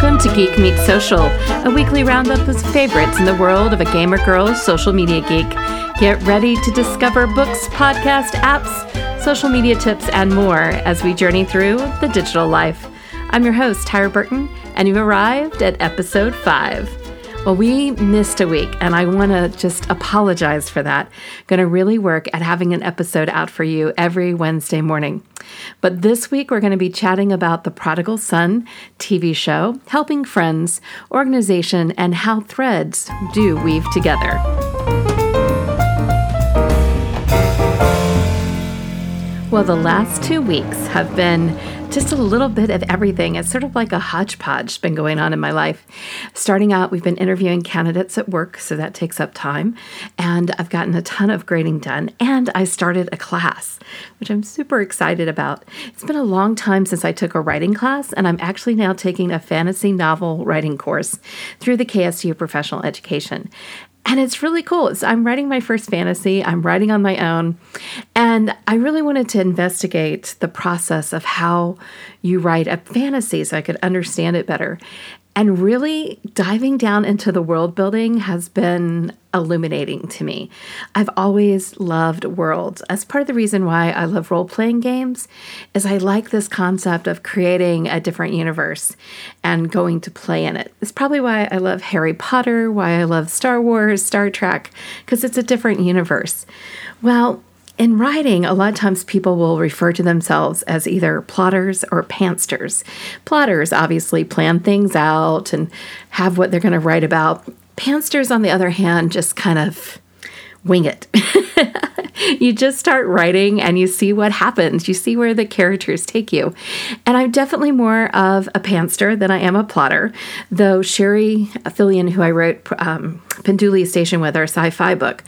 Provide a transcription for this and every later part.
Welcome to Geek Meets Social, a weekly roundup of favorites in the world of a gamer girl social media geek. Get ready to discover books, podcasts, apps, social media tips, and more as we journey through the digital life. I'm your host, Tyra Burton, and you've arrived at episode 5. Well, we missed a week, and I want to just apologize for that. Going to really work at having an episode out for you every Wednesday morning. But this week, we're going to be chatting about the Prodigal Son TV show, Helping Friends, organization, and how threads do weave together. Well, the last two weeks have been just a little bit of everything. It's sort of like a hodgepodge been going on in my life. Starting out, we've been interviewing candidates at work, so that takes up time. And I've gotten a ton of grading done. And I started a class, which I'm super excited about. It's been a long time since I took a writing class, and I'm actually now taking a fantasy novel writing course through the KSU Professional Education and it's really cool. It's, I'm writing my first fantasy, I'm writing on my own, and I really wanted to investigate the process of how you write a fantasy so I could understand it better. And really diving down into the world building has been illuminating to me. I've always loved worlds. As part of the reason why I love role playing games is I like this concept of creating a different universe and going to play in it. It's probably why I love Harry Potter, why I love Star Wars, Star Trek, because it's a different universe. Well, in writing, a lot of times people will refer to themselves as either plotters or pantsters. Plotters obviously plan things out and have what they're going to write about. Pantsters, on the other hand, just kind of wing it. you just start writing and you see what happens. You see where the characters take you. And I'm definitely more of a panster than I am a plotter, though Sherry Fillion, who I wrote um, Penduli Station with, our sci fi book,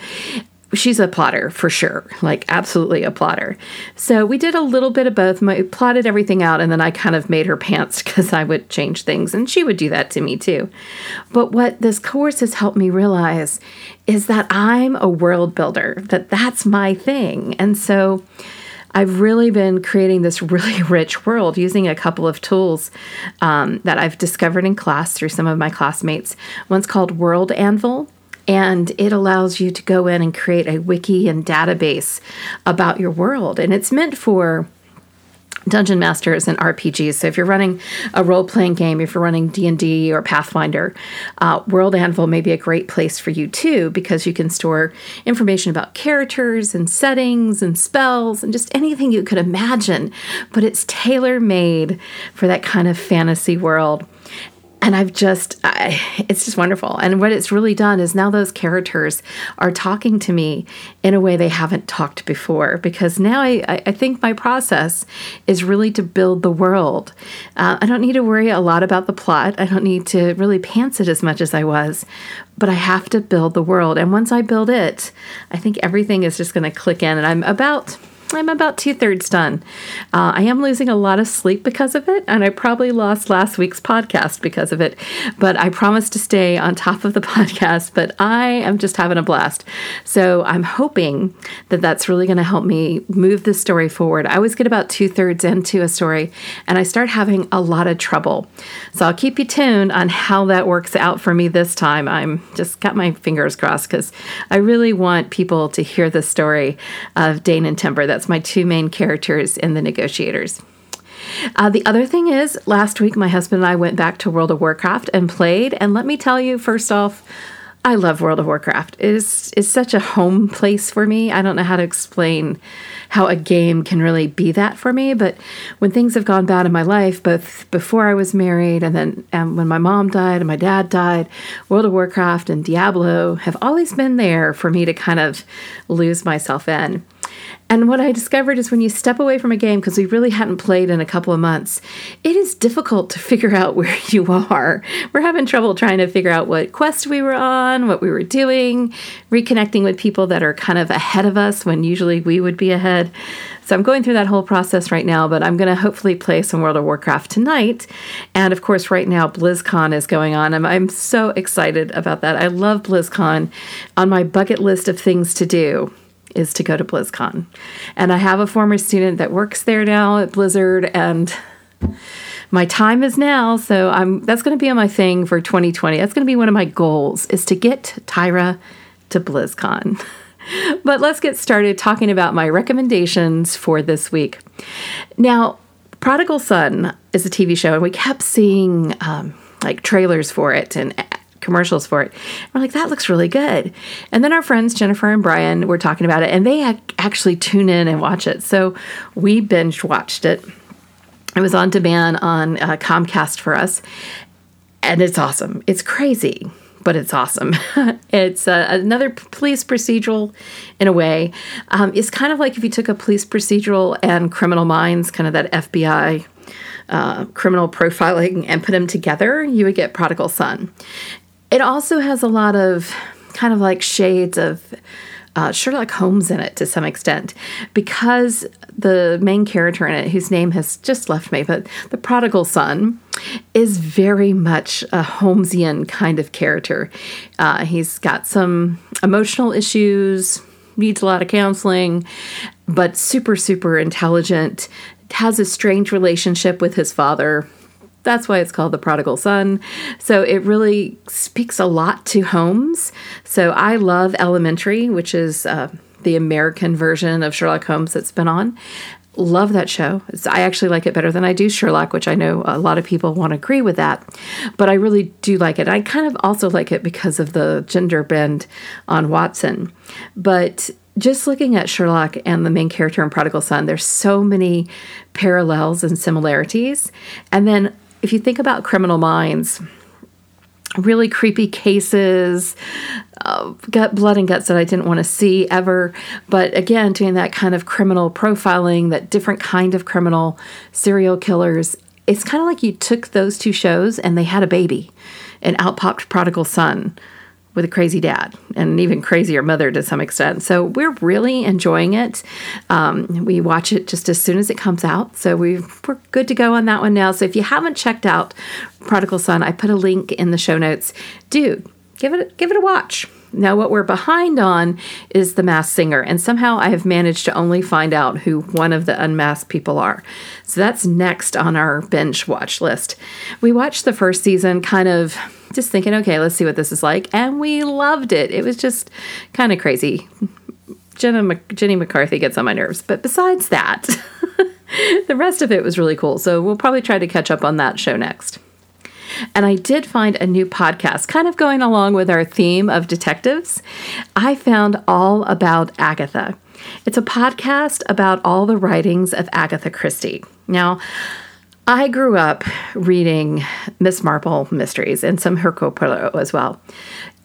she's a plotter for sure, like absolutely a plotter. So we did a little bit of both. I plotted everything out, and then I kind of made her pants because I would change things, and she would do that to me too. But what this course has helped me realize is that I'm a world builder, that that's my thing. And so I've really been creating this really rich world using a couple of tools um, that I've discovered in class through some of my classmates. One's called World Anvil and it allows you to go in and create a wiki and database about your world. And it's meant for dungeon masters and rpgs so if you're running a role-playing game if you're running d&d or pathfinder uh, world anvil may be a great place for you too because you can store information about characters and settings and spells and just anything you could imagine. But it's tailor-made for that kind of fantasy world and I've just, I, it's just wonderful. And what it's really done is now those characters are talking to me in a way they haven't talked before. Because now I, I think my process is really to build the world. Uh, I don't need to worry a lot about the plot. I don't need to really pants it as much as I was. But I have to build the world. And once I build it, I think everything is just going to click in. And I'm about I'm about two thirds done. Uh, I am losing a lot of sleep because of it, and I probably lost last week's podcast because of it. But I promise to stay on top of the podcast. But I am just having a blast. So I'm hoping that that's really going to help me move the story forward. I always get about two thirds into a story, and I start having a lot of trouble. So I'll keep you tuned on how that works out for me this time. I'm just got my fingers crossed because I really want people to hear the story of Dane and Timber. That's my two main characters in The Negotiators. Uh, the other thing is, last week my husband and I went back to World of Warcraft and played. And let me tell you, first off, I love World of Warcraft. It is it's such a home place for me. I don't know how to explain how a game can really be that for me, but when things have gone bad in my life, both before I was married and then and when my mom died and my dad died, World of Warcraft and Diablo have always been there for me to kind of lose myself in. And what I discovered is when you step away from a game, because we really hadn't played in a couple of months, it is difficult to figure out where you are. We're having trouble trying to figure out what quest we were on, what we were doing, reconnecting with people that are kind of ahead of us when usually we would be ahead. So I'm going through that whole process right now, but I'm going to hopefully play some World of Warcraft tonight. And of course, right now, BlizzCon is going on. I'm, I'm so excited about that. I love BlizzCon on my bucket list of things to do is to go to BlizzCon. And I have a former student that works there now at Blizzard, and my time is now. So I'm that's going to be my thing for 2020. That's going to be one of my goals is to get Tyra to BlizzCon. but let's get started talking about my recommendations for this week. Now, Prodigal Son is a TV show, and we kept seeing um, like trailers for it and commercials for it. We're like, that looks really good. And then our friends Jennifer and Brian were talking about it, and they actually tune in and watch it. So we binge watched it. It was on demand on uh, Comcast for us, and it's awesome. It's crazy but it's awesome. it's uh, another police procedural in a way. Um, it's kind of like if you took a police procedural and criminal minds, kind of that FBI uh, criminal profiling, and put them together, you would get Prodigal Son. It also has a lot of kind of like shades of uh, Sherlock Holmes in it to some extent because the main character in it, whose name has just left me, but the prodigal son, is very much a Holmesian kind of character. Uh, he's got some emotional issues, needs a lot of counseling, but super, super intelligent, has a strange relationship with his father that's why it's called the prodigal son. So it really speaks a lot to Holmes. So I love Elementary, which is uh, the American version of Sherlock Holmes that's been on. Love that show. It's, I actually like it better than I do Sherlock, which I know a lot of people won't agree with that. But I really do like it. I kind of also like it because of the gender bend on Watson. But just looking at Sherlock and the main character in Prodigal Son, there's so many parallels and similarities. And then if you think about criminal minds, really creepy cases, uh, gut blood and guts that I didn't want to see ever. But again, doing that kind of criminal profiling, that different kind of criminal serial killers. It's kind of like you took those two shows and they had a baby, and out popped Prodigal Son with a crazy dad and an even crazier mother to some extent. So we're really enjoying it. Um, we watch it just as soon as it comes out. So we are good to go on that one now. So if you haven't checked out Prodigal Son, I put a link in the show notes. Do give it give it a watch. Now, what we're behind on is The Masked Singer, and somehow I have managed to only find out who one of the unmasked people are. So that's next on our binge watch list. We watched the first season kind of just thinking, okay, let's see what this is like. And we loved it. It was just kind of crazy. Jenna, Jenny McCarthy gets on my nerves. But besides that, the rest of it was really cool. So we'll probably try to catch up on that show next. And I did find a new podcast, kind of going along with our theme of detectives. I found All About Agatha. It's a podcast about all the writings of Agatha Christie. Now, I grew up reading Miss Marple mysteries and some Hercule Poirot as well.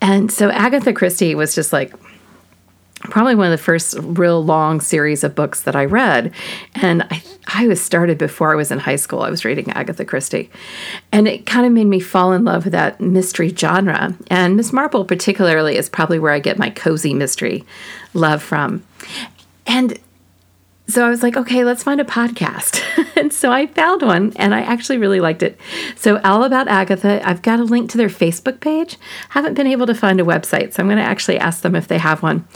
And so Agatha Christie was just like probably one of the first real long series of books that I read. And I, I was started before I was in high school. I was reading Agatha Christie. And it kind of made me fall in love with that mystery genre. And Miss Marple, particularly, is probably where I get my cozy mystery love from. And so I was like, okay, let's find a podcast. and so I found one and I actually really liked it. So, All About Agatha, I've got a link to their Facebook page. Haven't been able to find a website, so I'm going to actually ask them if they have one.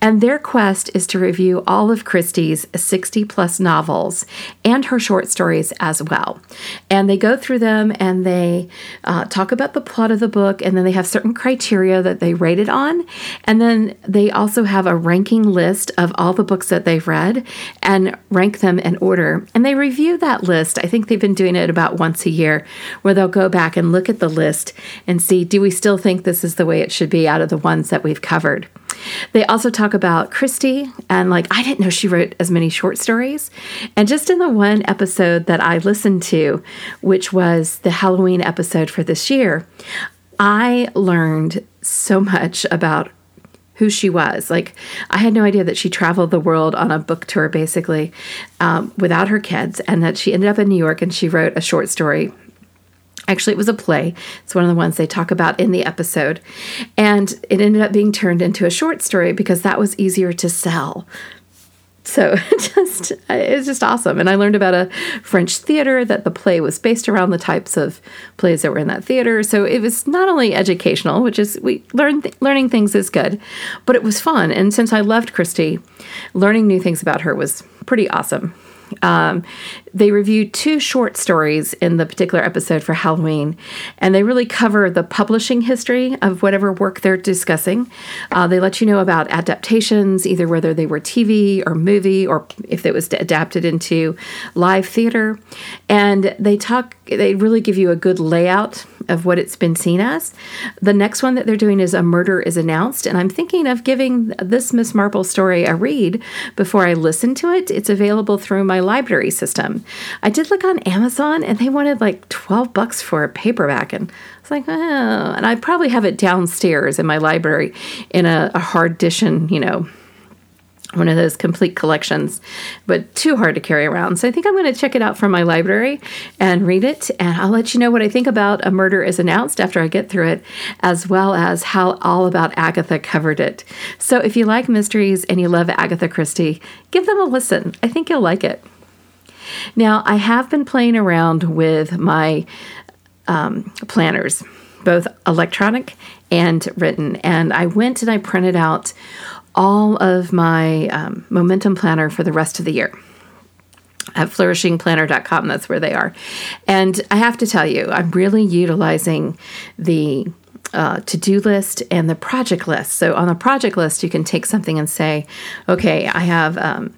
And their quest is to review all of Christie's 60 plus novels and her short stories as well. And they go through them and they uh, talk about the plot of the book, and then they have certain criteria that they rate it on. And then they also have a ranking list of all the books that they've read and rank them in order. And they review that list. I think they've been doing it about once a year, where they'll go back and look at the list and see do we still think this is the way it should be out of the ones that we've covered. They also talk about Christie and like I didn't know she wrote as many short stories. And just in the one episode that I listened to, which was the Halloween episode for this year, I learned so much about who she was. Like, I had no idea that she traveled the world on a book tour basically um, without her kids, and that she ended up in New York and she wrote a short story. Actually, it was a play. It's one of the ones they talk about in the episode. And it ended up being turned into a short story because that was easier to sell so just it was just awesome. And i learned about a french theater that the play was based around the types of plays that were in that theater. So it was not only educational which is we learn th- learning things is good but it was fun. And since i loved christie learning new things about her was pretty awesome. Um, they review two short stories in the particular episode for Halloween, and they really cover the publishing history of whatever work they're discussing. Uh, they let you know about adaptations, either whether they were TV or movie, or if it was adapted into live theater. And they talk, they really give you a good layout of what it's been seen as. The next one that they're doing is A Murder is Announced, and I'm thinking of giving this Miss Marple story a read before I listen to it. It's available through my library system. I did look on Amazon and they wanted like 12 bucks for a paperback, and I was like, oh, and I probably have it downstairs in my library in a, a hard edition, you know, one of those complete collections, but too hard to carry around. So I think I'm going to check it out from my library and read it. And I'll let you know what I think about A Murder is Announced after I get through it, as well as how All About Agatha covered it. So if you like mysteries and you love Agatha Christie, give them a listen. I think you'll like it. Now, I have been playing around with my um, planners, both electronic and written, and I went and I printed out all of my um, momentum planner for the rest of the year at flourishingplanner.com. That's where they are. And I have to tell you, I'm really utilizing the uh, to do list and the project list. So on the project list, you can take something and say, okay, I have um,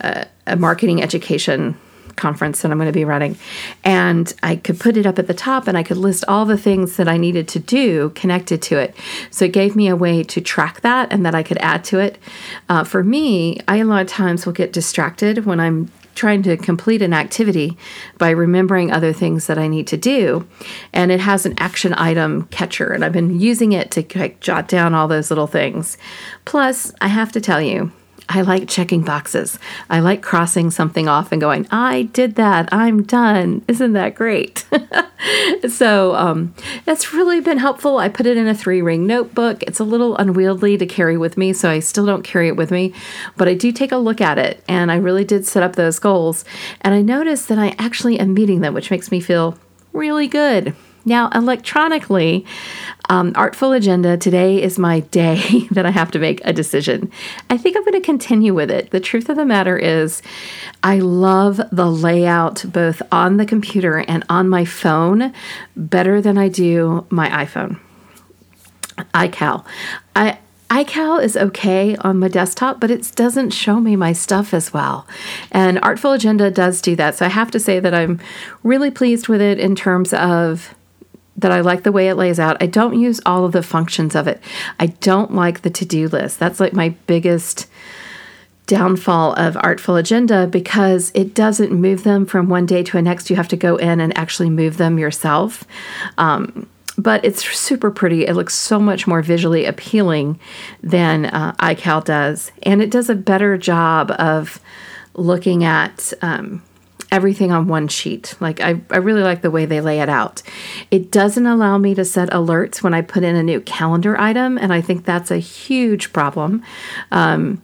a, a marketing education conference that I'm going to be running. And I could put it up at the top and I could list all the things that I needed to do connected to it. So it gave me a way to track that and that I could add to it. Uh, for me, I a lot of times will get distracted when I'm trying to complete an activity by remembering other things that I need to do. And it has an action item catcher, and I've been using it to like, jot down all those little things. Plus, I have to tell you, I like checking boxes. I like crossing something off and going, I did that. I'm done. Isn't that great? so um, that's really been helpful. I put it in a three ring notebook. It's a little unwieldy to carry with me, so I still don't carry it with me, but I do take a look at it. And I really did set up those goals. And I noticed that I actually am meeting them, which makes me feel really good. Now, electronically, um, Artful Agenda, today is my day that I have to make a decision. I think I'm going to continue with it. The truth of the matter is, I love the layout both on the computer and on my phone better than I do my iPhone. iCal. I, iCal is okay on my desktop, but it doesn't show me my stuff as well. And Artful Agenda does do that. So I have to say that I'm really pleased with it in terms of that I like the way it lays out. I don't use all of the functions of it. I don't like the to do list. That's like my biggest downfall of Artful Agenda because it doesn't move them from one day to the next. You have to go in and actually move them yourself. Um, but it's super pretty. It looks so much more visually appealing than uh, iCal does. And it does a better job of looking at. Um, everything on one sheet. Like I, I really like the way they lay it out. It doesn't allow me to set alerts when I put in a new calendar item, and I think that's a huge problem. Um,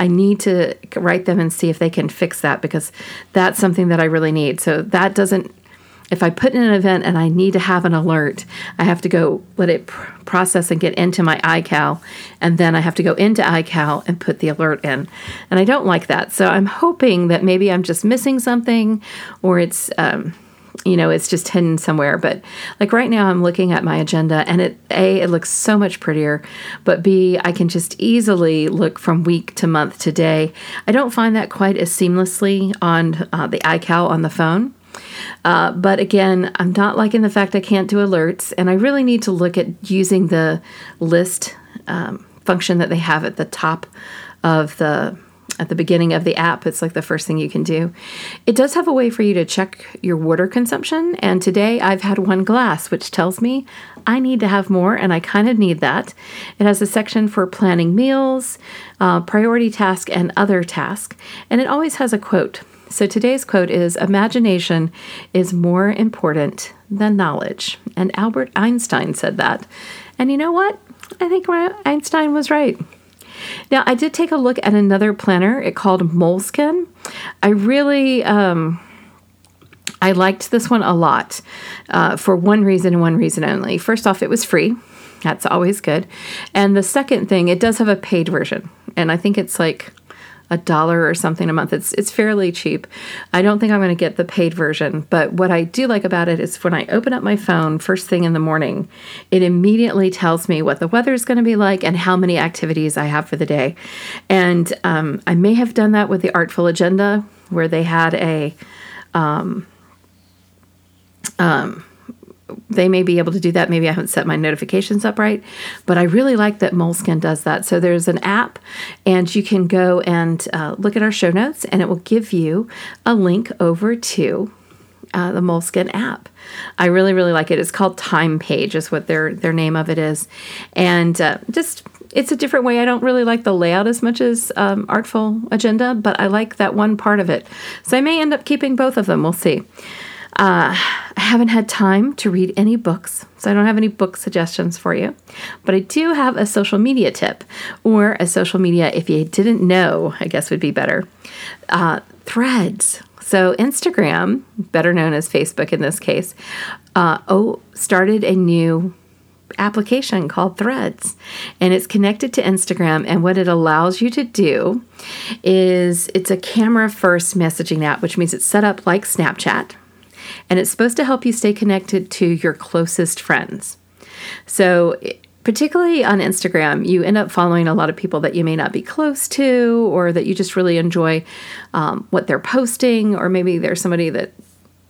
I need to write them and see if they can fix that because that's something that I really need. So that doesn't if I put in an event and I need to have an alert, I have to go let it pr- process and get into my iCal, and then I have to go into iCal and put the alert in. And I don't like that. So I'm hoping that maybe I'm just missing something or it's, um, you know, it's just hidden somewhere. But like right now, I'm looking at my agenda, and it A, it looks so much prettier, but B, I can just easily look from week to month to day. I don't find that quite as seamlessly on uh, the iCal on the phone. Uh, but again, I'm not liking the fact I can't do alerts, and I really need to look at using the list um, function that they have at the top of the at the beginning of the app. It's like the first thing you can do. It does have a way for you to check your water consumption, and today I've had one glass, which tells me I need to have more, and I kind of need that. It has a section for planning meals, uh, priority task, and other task, and it always has a quote. So today's quote is Imagination is more important than knowledge. And Albert Einstein said that. And you know what? I think Einstein was right. Now, I did take a look at another planner. It called Moleskine. I really. Um, I liked this one a lot uh, for one reason and one reason only. First off, it was free. That's always good. And the second thing, it does have a paid version. And I think it's like a dollar or something a month. It's it's fairly cheap. I don't think I'm going to get the paid version, but what I do like about it is when I open up my phone first thing in the morning, it immediately tells me what the weather is going to be like and how many activities I have for the day. And um, I may have done that with the Artful Agenda, where they had a um, um, they may be able to do that. Maybe I haven't set my notifications up right, but I really like that Moleskine does that. So there's an app, and you can go and uh, look at our show notes, and it will give you a link over to uh, the Moleskine app. I really, really like it. It's called Time Page, is what their their name of it is, and uh, just it's a different way. I don't really like the layout as much as um, Artful Agenda, but I like that one part of it. So I may end up keeping both of them. We'll see. Uh, I haven't had time to read any books, so I don't have any book suggestions for you. But I do have a social media tip, or a social media, if you didn't know, I guess would be better. Uh, threads. So, Instagram, better known as Facebook in this case, uh, oh, started a new application called Threads, and it's connected to Instagram. And what it allows you to do is it's a camera first messaging app, which means it's set up like Snapchat and it's supposed to help you stay connected to your closest friends. So, particularly on Instagram, you end up following a lot of people that you may not be close to, or that you just really enjoy um, what they're posting, or maybe there's somebody that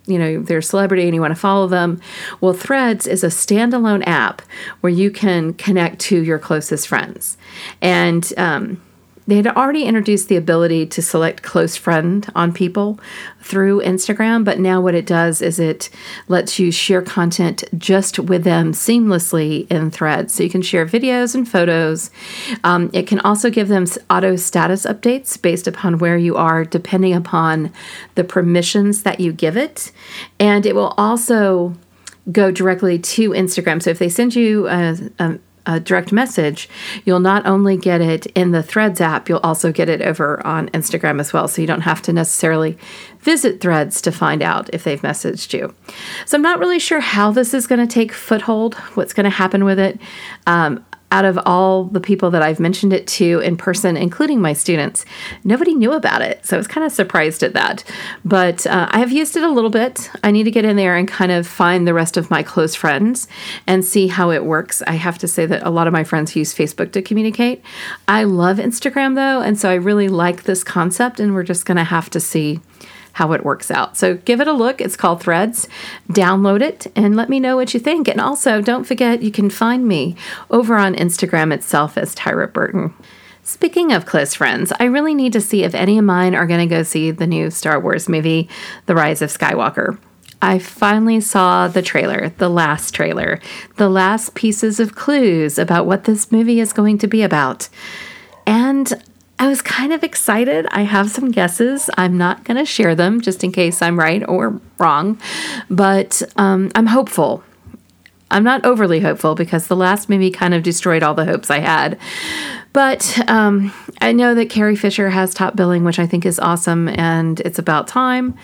you know they're a celebrity and you want to follow them well threads is a standalone app where you can connect to your closest friends and um, they had already introduced the ability to select close friend on people through Instagram, but now what it does is it lets you share content just with them seamlessly in threads. So you can share videos and photos. Um, it can also give them auto status updates based upon where you are, depending upon the permissions that you give it. And it will also go directly to Instagram. So if they send you a, a direct message, you'll not only get it in the Threads app, you'll also get it over on Instagram as well. So you don't have to necessarily visit Threads to find out if they've messaged you. So I'm not really sure how this is going to take foothold, what's going to happen with it. Um, out of all the people that I've mentioned it to in person, including my students, nobody knew about it. So I was kind of surprised at that. But uh, I have used it a little bit. I need to get in there and kind of find the rest of my close friends and see how it works. I have to say that a lot of my friends use Facebook to communicate. I love Instagram though. And so I really like this concept, and we're just going to have to see how it works out. So give it a look. It's called Threads. Download it and let me know what you think. And also, don't forget you can find me over on Instagram itself as Tyra Burton. Speaking of close friends, I really need to see if any of mine are going to go see the new Star Wars movie, The Rise of Skywalker. I finally saw the trailer, the last trailer, the last pieces of clues about what this movie is going to be about. And I was kind of excited. I have some guesses. I'm not going to share them just in case I'm right or wrong, but um, I'm hopeful. I'm not overly hopeful because the last movie kind of destroyed all the hopes I had. But um, I know that Carrie Fisher has top billing, which I think is awesome, and it's about time.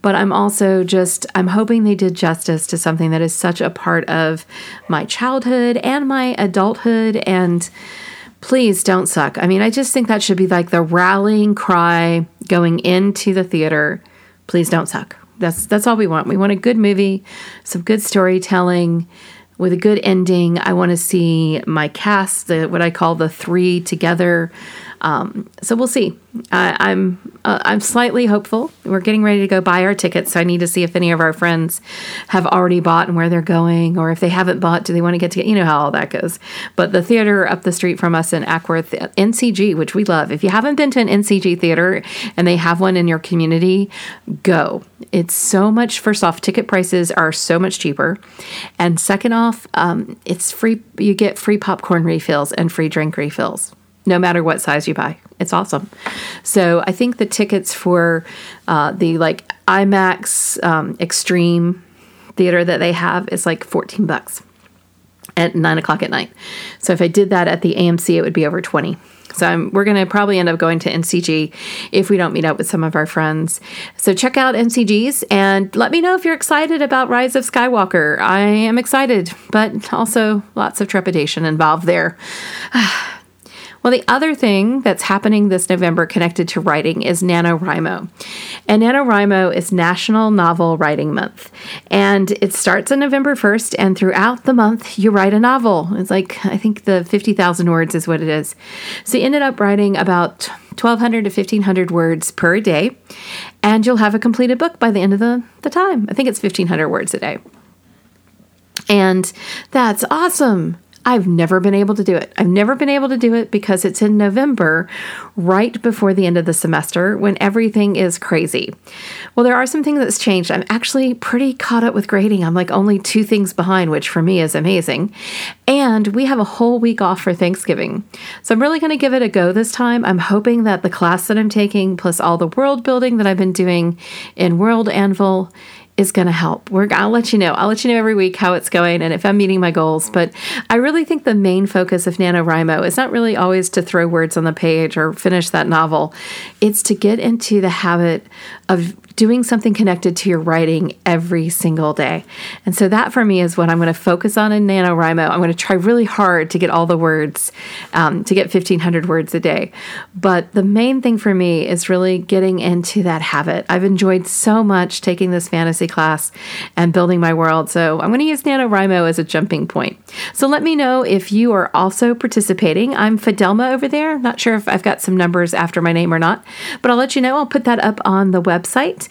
But I'm also just, I'm hoping they did justice to something that is such a part of my childhood and my adulthood and please don't suck. I mean, I just think that should be like the rallying cry going into the theater. Please don't suck. That's that's all we want. We want a good movie, some good storytelling with a good ending. I want to see my cast, the what I call the three together. Um, so we'll see. I, I'm uh, I'm slightly hopeful. We're getting ready to go buy our tickets, so I need to see if any of our friends have already bought and where they're going, or if they haven't bought, do they want to get to? You know how all that goes. But the theater up the street from us in Acworth, NCG, which we love. If you haven't been to an NCG theater and they have one in your community, go. It's so much. First off, ticket prices are so much cheaper, and second off, um, it's free. You get free popcorn refills and free drink refills no matter what size you buy. It's awesome. So I think the tickets for uh, the like IMAX um, Extreme theater that they have is like 14 bucks at nine o'clock at night. So if I did that at the AMC, it would be over 20. So I'm, we're going to probably end up going to NCG if we don't meet up with some of our friends. So check out NCGs and let me know if you're excited about Rise of Skywalker. I am excited, but also lots of trepidation involved there. Well, the other thing that's happening this November connected to writing is NaNoWriMo. And NaNoWriMo is National Novel Writing Month. And it starts on November 1st, and throughout the month, you write a novel. It's like, I think the 50,000 words is what it is. So you ended up writing about 1,200 to 1,500 words per day, and you'll have a completed book by the end of the, the time. I think it's 1,500 words a day. And that's awesome. I've never been able to do it. I've never been able to do it because it's in November, right before the end of the semester, when everything is crazy. Well, there are some things that's changed. I'm actually pretty caught up with grading. I'm like only two things behind, which for me is amazing. And we have a whole week off for Thanksgiving. So I'm really going to give it a go this time. I'm hoping that the class that I'm taking, plus all the world building that I've been doing in World Anvil, is going to help. We're, I'll let you know. I'll let you know every week how it's going and if I'm meeting my goals. But I really think the main focus of NaNoWriMo is not really always to throw words on the page or finish that novel. It's to get into the habit of doing something connected to your writing every single day. And so that for me is what I'm going to focus on in NaNoWriMo. I'm going to try really hard to get all the words, um, to get 1,500 words a day. But the main thing for me is really getting into that habit. I've enjoyed so much taking this fantasy class and building my world. So I'm going to use NaNoWriMo as a jumping point. So let me know if you are also participating. I'm Fidelma over there. Not sure if I've got some numbers after my name or not, but I'll let you know. I'll put that up on the website.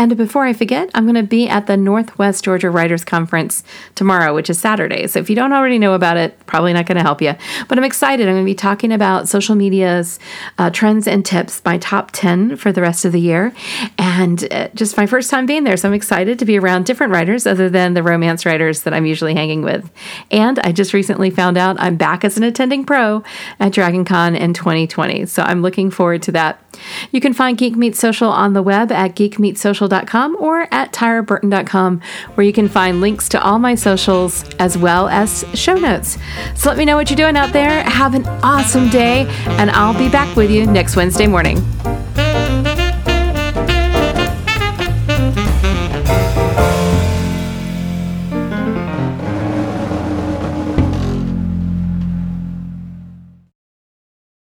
And before I forget, I'm going to be at the Northwest Georgia Writers Conference tomorrow, which is Saturday. So if you don't already know about it, probably not going to help you. But I'm excited. I'm going to be talking about social media's uh, trends and tips, my top 10 for the rest of the year. And uh, just my first time being there. So I'm excited to be around different writers other than the romance writers that I'm usually hanging with. And I just recently found out I'm back as an attending pro at DragonCon in 2020. So I'm looking forward to that. You can find Geek Meets Social on the web at geekmeetsocial.com or at tyraburton.com, where you can find links to all my socials as well as show notes. So let me know what you're doing out there. Have an awesome day, and I'll be back with you next Wednesday morning.